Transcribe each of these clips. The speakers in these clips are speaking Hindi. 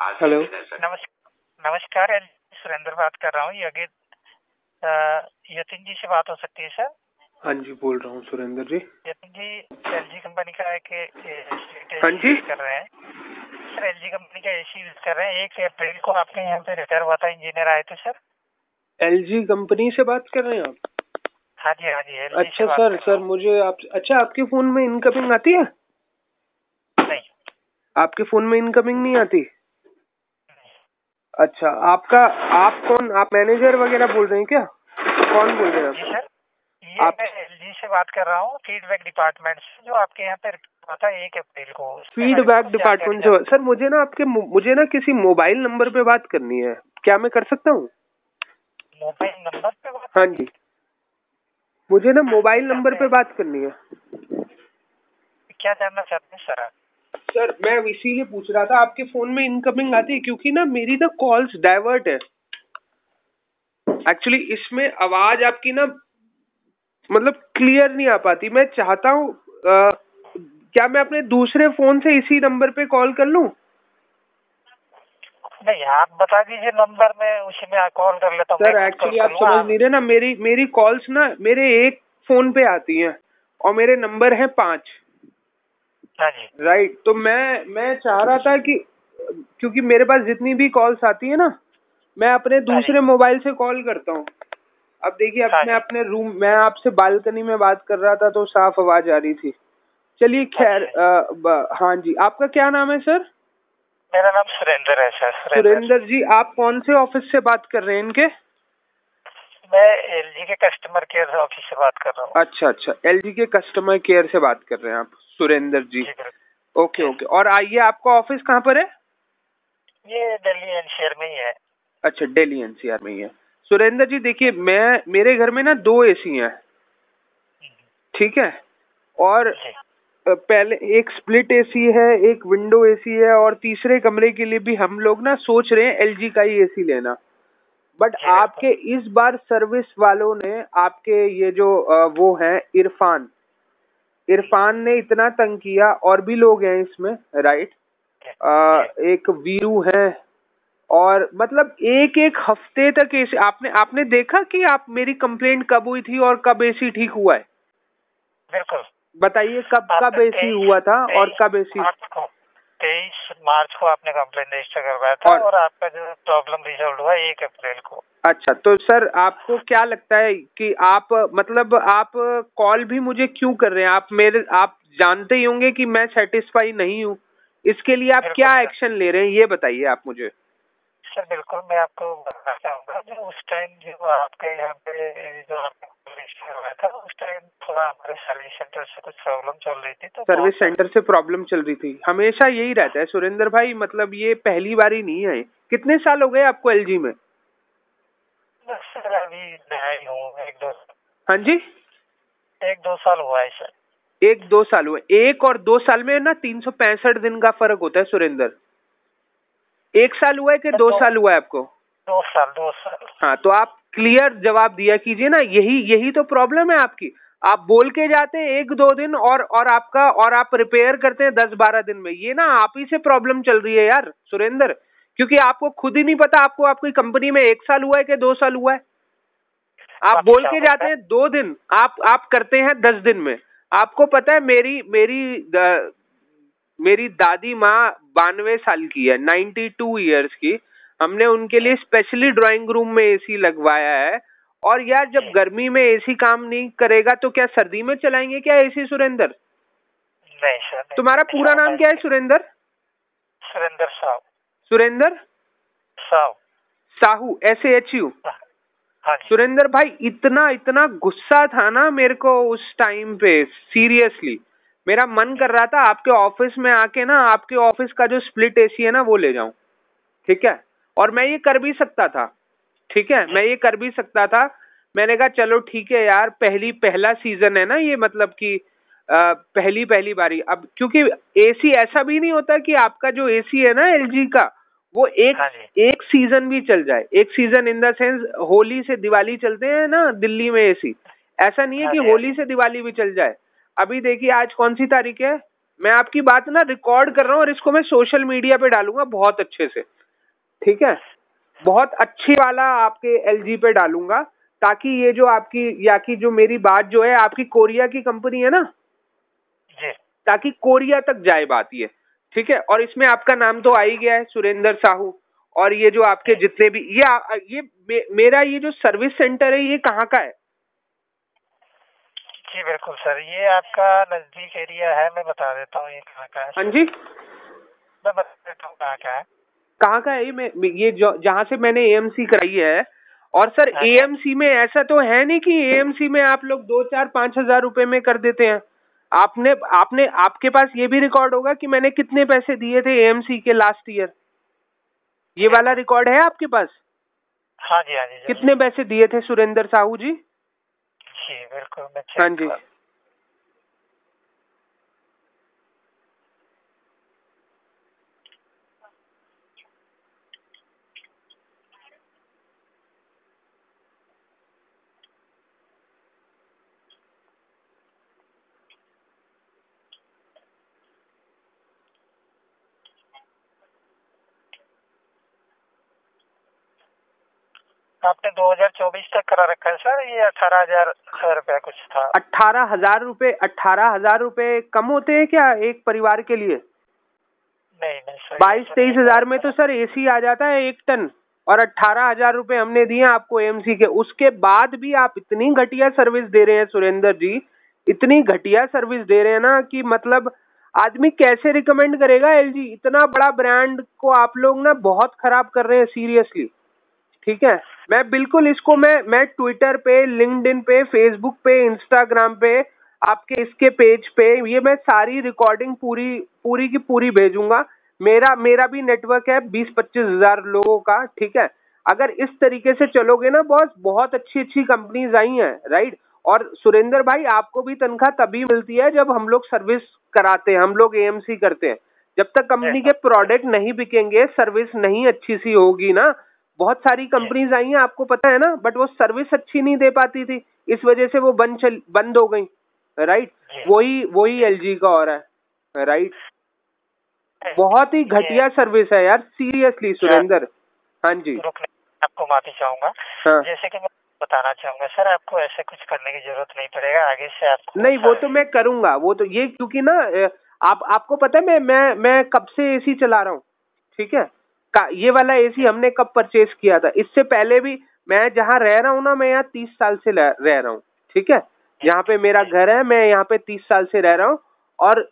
हेलो नमस् नमस्कार सुरेंद्र बात कर रहा हूँ। यज्ञ यतिन जी से बात हो सकती है सर हाँ जी बोल रहा हूँ Surendra ji. Yatin ji L G company का एक हाँ जी। कर रहे हैं। सर एलजी कंपनी का एसी यूज़ कर रहे हैं। एक अप्रैल को आपके यहाँ पे रिटायर हुआ था इंजीनियर आए थे सर एल जी कंपनी से बात कर रहे हैं आप? हाँ जी हाँ जी LG से अच्छा सर सर मुझे आप अच्छा आपके फ़ोन में इनकमिंग आती है? नहीं। आपके फ़ोन में इनकमिंग नहीं आती? अच्छा आपका आप कौन आप मैनेजर वगैरह बोल रहे हैं क्या? कौन बोल रहे हैं जी आप सर ये आप- मैं एलजी से बात कर रहा हूँ फीडबैक डिपार्टमेंट से जो आपके यहाँ पे हुआ था एक अप्रैल को। फीडबैक डिपार्टमेंट से सर मुझे ना आपके मुझे ना किसी मोबाइल नंबर पे बात करनी है। क्या मैं कर सकता हूँ? मोबाइल नंबर पे बात हाँ जी। मुझे ना मोबाइल नंबर पे? बात करनी है। क्या जानना चाहते हैं सर आप? सर मैं इसीलिए पूछ रहा था आपके फ़ोन में इनकमिंग आती है क्योंकि ना मेरी ना कॉल्स डाइवर्ट है। एक्चुअली इसमें आवाज़ आपकी ना मतलब क्लियर नहीं आ पाती। मैं चाहता हूँ क्या मैं अपने दूसरे फ़ोन से इसी नंबर पे कॉल कर लूँ? नहीं आप बता दीजिए नंबर में उसी में कॉल कर लेता हूँ सर एक्चुअली आप समझ नहीं रहे ना मेरी मेरी कॉल्स ना मेरे एक फ़ोन पे आती हैं और मेरे नंबर है पाँच। राइट तो मैं मैं चाह रहा था कि क्योंकि मेरे पास जितनी भी कॉल्स आती है ना मैं अपने दूसरे मोबाइल से कॉल करता हूँ। अब देखिए अब हाँ मैं अपने रूम मैं आपसे बालकनी में बात कर रहा था तो साफ़ आवाज़ आ रही थी। चलिए खैर हाँ जी। आपका क्या नाम है सर मेरा नाम सुरेंद्र है सर सुरेंद्र जी आप कौन से ऑफ़िस से बात कर रहे हैं इनके? मैं एलजी के कस्टमर केयर ऑफ़िस से बात कर रहा हूँ। अच्छा अच्छा। एलजी के कस्टमर केयर से बात कर रहे हैं आप सुरेंद्र जी। जी ओके ओके। और आइए आपका ऑफ़िस कहाँ पर है? ये दिल्ली एनसीआर में ही है। अच्छा दिल्ली एनसीआर में ही है। सुरेंद्र जी देखिए मैं मेरे घर में ना दो एसी हैं। ठीक है? और पहले एक स्प्लिट एसी है एक विंडो एसी है और तीसरे कमरे के लिए भी हम लोग ना सोच रहे हैं एलजी का ही एसी लेना। बट आपके इस बार सर्विस वालों ने आपके ये जो अ, वो हैं इरफान। इरफान ने इतना तंग किया और भी लोग हैं इसमें राइट अ, एक वीरू है और मतलब एक एक हफ़्ते तक एसी आपने आपने देखा कि आप मेरी कंप्लेंट कब हुई थी और कब एसी ठीक हुआ है? बिल्कुल। बताइए कब कब एसी हुआ था और कब एसी मार्च को तेईस मार्च को आपने कंप्लेंट रजिस्टर करवाया था और- और आपका जो प्रॉब्लम रिजॉल्व हुआ एक अप्रैल को। अच्छा तो सर आपको क्या लगता है कि आप मतलब आप कॉल भी मुझे क्यों कर रहे हैं? आप मेरे आप जानते ही होंगे कि मैं सेटिस्फाई नहीं हूँ। इसके लिए आप क्या एक्शन ले रहे हैं? ये बताइए आप मुझे। सर बिल्कुल मैं आपको बताना चाहूँगा उस टाइम जो आपके यहाँ पे जो आपने रजिस्टर करवाया था उस टाइम थोड़ा हमारे सर्विस सेंटर से कुछ प्रॉब्लम चल रही थी तो सर्विस सेंटर से प्रॉब्लम चल रही थी। हमेशा यही रहता है। सुरेंद्र भाई मतलब ये पहली बारी नहीं है कितने साल हो गए आपको एलजी में? सर अभी नया ही हूँ एक दो हाँ जी? एक दो साल हुआ है सर एक दो साल हुए एक और दो साल में ना तीन सौ पैंसठ दिन का फ़र्क होता है सुरेंद्र। एक साल हुआ है कि दो दो- साल हुआ है आपको? दो साल दो साल। हाँ तो आप क्लियर जवाब दिया कीजिए ना यही यही तो प्रॉब्लम है आपकी। आप बोल के जाते हैं एक दो दिन और और आपका और आप रिपेयर करते हैं दस बारह दिन में। ये ना आप ही से प्रॉब्लम चल रही है यार सुरेंद्र। क्योंकि आपको खुद ही नहीं पता आपको आपकी कंपनी में एक साल हुआ है कि दो साल हुआ है? आप बोल के जाते हैं? दो दिन आप आप करते हैं दस दिन में। आपको पता है मेरी मेरी द- मेरी दादी माँ बानवे साल की है नाइन्टी टू ईयर्स की। हमने उनके लिए स्पेशली ड्राइंग रूम में एसी लगवाया है। और यार जब गर्मी में एसी काम नहीं करेगा तो क्या सर्दी में चलाएँगे क्या एसी सुरेंद्र? नहीं सर तुम्हारा पूरा नाम क्या है Surendra? Surendra Sahu. Surendra? Sahu. Sahu S H U हाँ सुरेंद्र भाई इतना इतना गुस्सा था ना मेरे को उस टाइम पे सीरियसली मेरा मन कर रहा था आपके ऑफ़िस में आके ना आपके ऑफ़िस का जो स्प्लिट एसी है ना वो ले जाऊँ। ठीक है? और मैं ये कर भी सकता था। ठीक है? मैं ये कर भी सकता था। मैंने कहा चलो ठीक है यार पहली पहला सीज़न है ना ये मतलब कि पहली पहली बारी। अब क्योंकि एसी ऐसा भी नहीं होता कि आपका जो एसी है ना एलजी का वो एक हाँ एक सीज़न भी चल जाए। एक season in the sense Holi से दिवाली चलते हैं ना दिल्ली में एसी ऐसा नहीं है हाँ कि हाँ होली से दिवाली भी चल जाए। अभी देखिए आज कौन सी तारीख है? मैं आपकी बात ना रिकॉर्ड कर रहा हूँ और इसको मैं सोशल मीडिया पे डालूँगा बहुत अच्छे से। ठीक है? बहुत अच्छी वाला आपके एलजी पे डालूँगा ताकि ये जो आपकी या की जो मेरी बात जो है आपकी कोरिया की कंपनी है ना? जी। ताकि कोरिया तक जाए बात ये ठीक है? और इसमें आपका नाम तो आ ही गया है सुरेंद्र साहू और ये जो आपके जितने भी ये आ- ये मे, मेरा ये जो सर्विस सेंटर है ये कहाँ का है? जी बिल्कुल सर ये आपका नज़दीक एरिया है मैं बता देता हूँ ये कहाँ का है। हाँ जी। मैं बता देता हूँ कहाँ का है। कहाँ का है ये? मैं ये जहाँ से मैंने एएमसी कराई है। और सर हाँ। एएमसी में ऐसा तो है नहीं कि एएमसी में आप लोग दो चार पाँच हज़ार रुपए में कर देते हैं। आपने आपने आपके पास ये भी रिकॉर्ड होगा कि मैंने कितने पैसे दिए थे एएमसी के लास्ट ईयर ये वाला रिकॉर्ड है आपके पास? हाँ जी हाँ जी कितने पैसे दिए थे सुरेंद्र साहू जी? जी बिल्कुल हाँ जी कर- आपने 2024 तक करा रखा है सर? ये अठारह हज़ार रुपया कुछ था। अठारह हज़ार रूपए अठारह हज़ार रूपए कम होते हैं क्या एक परिवार के लिए? नहीं नहीं सर बाईस तेईस हज़ार में तो सर एसी आ जाता है एक टन और अट्ठारह हज़ार रूपए हमने दिए आपको एमसी के। उसके बाद भी आप इतनी घटिया सर्विस दे रहे हैं सुरेंद्र जी इतनी घटिया सर्विस दे रहे हैं ना कि मतलब आदमी कैसे रिकमेंड करेगा एलजी इतना बड़ा ब्रांड को आप लोग ना बहुत खराब कर रहे हैं सीरियसली ठीक है? मैं बिल्कुल इसको मैं मैं ट्विटर पे लिंक्डइन पे फेसबुक पे इंस्टाग्राम पे आपके इसके पेज पे ये मैं सारी रिकॉर्डिंग पूरी पूरी की पूरी भेजूँगा। मेरा मेरा भी नेटवर्क है बीस पच्चीस हज़ार लोगों का ठीक है? अगर इस तरीके से चलोगे ना बॉस बहुत अच्छी अच्छी कंपनीज़ आई हैं राइट और सुरेंद्र भाई आपको भी तनख्वाह तभी मिलती है जब हम लोग सर्विस कराते हैं हम लोग एएमसी करते हैं। जब तक कंपनी के प्रोडक्ट नहीं बिकेंगे सर्विस नहीं अच्छी सी होगी ना बहुत सारी कंपनीज़ आई हैं आपको पता है ना? बट वो सर्विस अच्छी नहीं दे पाती थी। इस वजह से वो बंद चल बंद हो गई। राइट। वही वही एलजी का हो। रहा है राइट बहुत ही घटिया सर्विस है यार। सीरियसली सुरेंद्र। हाँ जी। आपको माफ़ी चाहूँगा। हाँ। जैसे कि मैं बताना चाहूँगा सर आपको ऐसे कुछ करने की ज़रूरत नहीं पड़ेगा। आगे से आपको नहीं वो तो मैं करूँगा। वो तो ये क्योंकि ना आप आपको पता है मैं मैं मैं कब से एसी चला रहा हूँ? ठीक है? का ये वाला एसी हमने कब परचेज किया था? इससे पहले भी मैं जहाँ रह रहा हूँ ना मैं यहाँ तीस साल से रह रह हूँ ठीक है? यहाँ पे मेरा घर है मैं यहाँ पे तीस साल से रह रहा हूँ और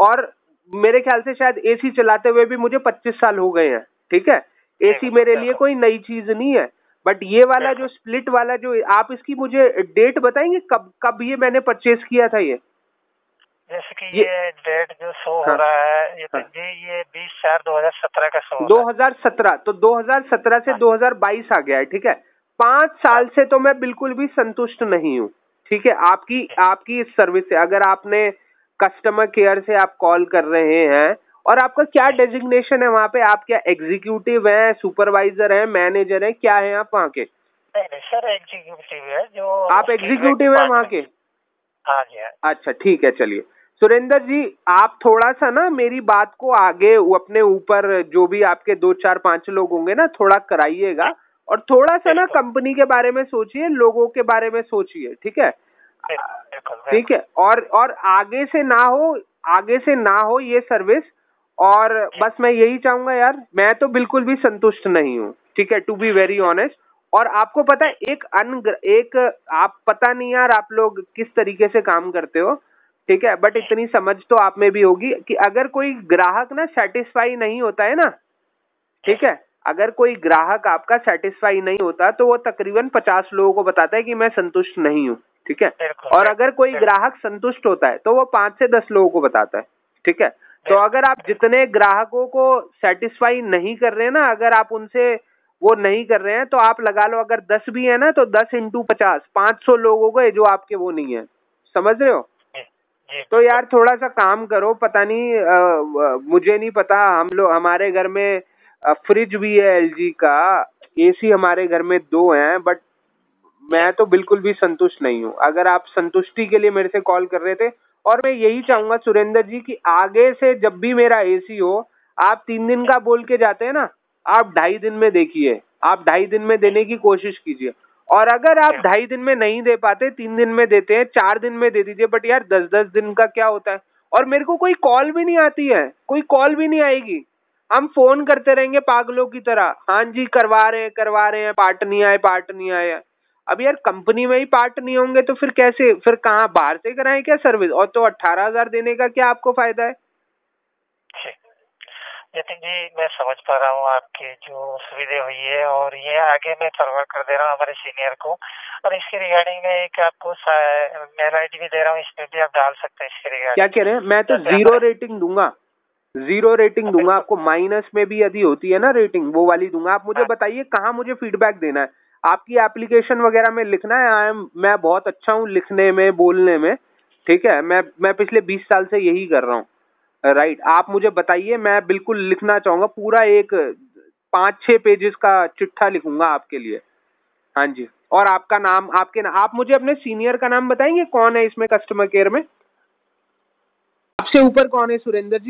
और मेरे ख्याल से शायद एसी चलाते हुए भी मुझे पच्चीस साल हो गए हैं ठीक है? एसी मेरे लिए कोई नई चीज़ नहीं है बट ये वाला जो स्प्लिट वाला जो आप इसकी मुझे डेट बताएँगे? कब कब ये मैंने परचेज किया था ये? जैसे कि ये- ये डेट जो शो हो हाँ। रहा है ये तो हाँ। जी ये बीस चार दो हज़ार सत्रह का शो हो रहा है। 2017 तो 2017 से हाँ। 2022 आ गया है ठीक है? पाँच साल से तो मैं बिल्कुल भी संतुष्ट नहीं हूँ ठीक है? आपकी आपकी इस सर्विस से अगर आपने कस्टमर केयर से आप कॉल कर रहे हैं और आपका क्या डेजिग्नेशन है वहाँ पे? आप क्या एग्जीक्यूटिव हैं सुपरवाइजर हैं मैनेजर हैं क्या है आप वहाँ के? नहीं सर एग्जीक्यूटिव है जो आप एग्जीक्यूटिव हैं वहाँ के? हाँ जी हाँ। अच्छा ठीक है चलिए। सुरेंद्र जी आप थोड़ा सा ना मेरी बात को आगे अपने ऊपर जो भी आपके दो चार पाँच लोग होंगे ना थोड़ा कराइएगा और थोड़ा सा ना कंपनी के बारे में सोचिए लोगों के बारे में सोचिए ठीक है? ठीक है? और और आगे से ना हो आगे से ना हो ये सर्विस और बस मैं यही चाहूँगा यार मैं तो बिल्कुल भी संतुष्ट नहीं हूँ ठीक है? टू बी वेरी ऑनेस्ट और आपको पता है एक अन एक आप पता नहीं यार आप लोग किस तरीके से काम करते हो ठीक है? बट इतनी समझ तो आप में भी होगी कि अगर कोई ग्राहक ना सेटिस्फाई नहीं होता है ना ठीक है? अगर कोई ग्राहक आपका सेटिस्फाई नहीं होता तो वो तकरीबन पचास लोगों को बताता है कि मैं संतुष्ट नहीं हूँ ठीक है? और अगर कोई ग्राहक संतुष्ट होता है तो वो पाँच से दस लोगों को बताता है ठीक है? तो अगर आप जितने ग्राहकों को सेटिस्फाई नहीं कर रहे हैं ना अगर आप उनसे वो नहीं कर रहे हैं तो आप लगा लो अगर दस भी है ना तो दस इंटू पचास पाँच सौ लोगों को जो आपके वो नहीं है समझ रहे हो? तो यार थोड़ा सा काम करो पता नहीं अ, मुझे नहीं पता हम लोग हमारे घर में फ्रिज भी है एलजी का एसी हमारे घर में दो हैं बट मैं तो बिल्कुल भी संतुष्ट नहीं हूँ। अगर आप संतुष्टि के लिए मेरे से कॉल कर रहे थे और मैं यही चाहूँगा सुरेंद्र जी कि आगे से जब भी मेरा एसी हो आप तीन दिन का बोल के जाते हैं ना आप ढाई दिन में देखिए आप ढाई दिन में देने की कोशिश कीजिए। और अगर आप ढाई दिन में नहीं दे पाते तीन दिन में देते हैं चार दिन में दे दीजिए बट यार दस दस दिन का क्या होता है? और मेरे को कोई कॉल भी नहीं आती है कोई कॉल भी नहीं आएगी। हम फ़ोन करते रहेंगे पागलों की तरह। हाँ जी करवा रहे हैं करवा रहे हैं पार्ट नहीं आए पार्ट नहीं आए। अब यार कंपनी में ही पार्ट नहीं होंगे तो फिर कैसे? फिर कहाँ बाहर से कराएँ क्या सर्विस और तो अट्ठारह हज़ार देने का क्या आपको फ़ायदा है? नितिन जी मैं समझ पा रहा हूँ आपकी जो सुविधा हुई है और ये आगे मैं फॉरवर्ड कर दे रहा हूँ हमारे सीनियर को। और इसके रिगार्डिंग में एक आपको मेल आई भी दे रहा हूँ इसमें भी आप डाल सकते हैं इसके रिगार्डिंग क्या कह रहे हैं? मैं तो ज़ीरो रेटिंग दूँगा। ज़ीरो रेटिंग दूँगा। आपको माइनस में भी यदि होती है ना रेटिंग वो वाली दूँगा। आप मुझे हाँ। बताइए कहाँ मुझे फीडबैक देना है? आपकी एप्लीकेशन वगैरह में लिखना है? आई एम मैं बहुत अच्छा हूँ लिखने में बोलने में। ठीक है? मैं मैं पिछले बीस साल से यही कर रहा हूँ। राइट आप मुझे बताइए मैं बिल्कुल लिखना चाहूँगा पूरा एक पाँच छः पेजेस का चिट्ठा लिखूँगा आपके लिए। हाँ जी। और आपका नाम आपके ना, आप मुझे अपने सीनियर का नाम बताएँगे? कौन है इसमें कस्टमर केयर में? आपसे ऊपर कौन है सुरेंद्र जी?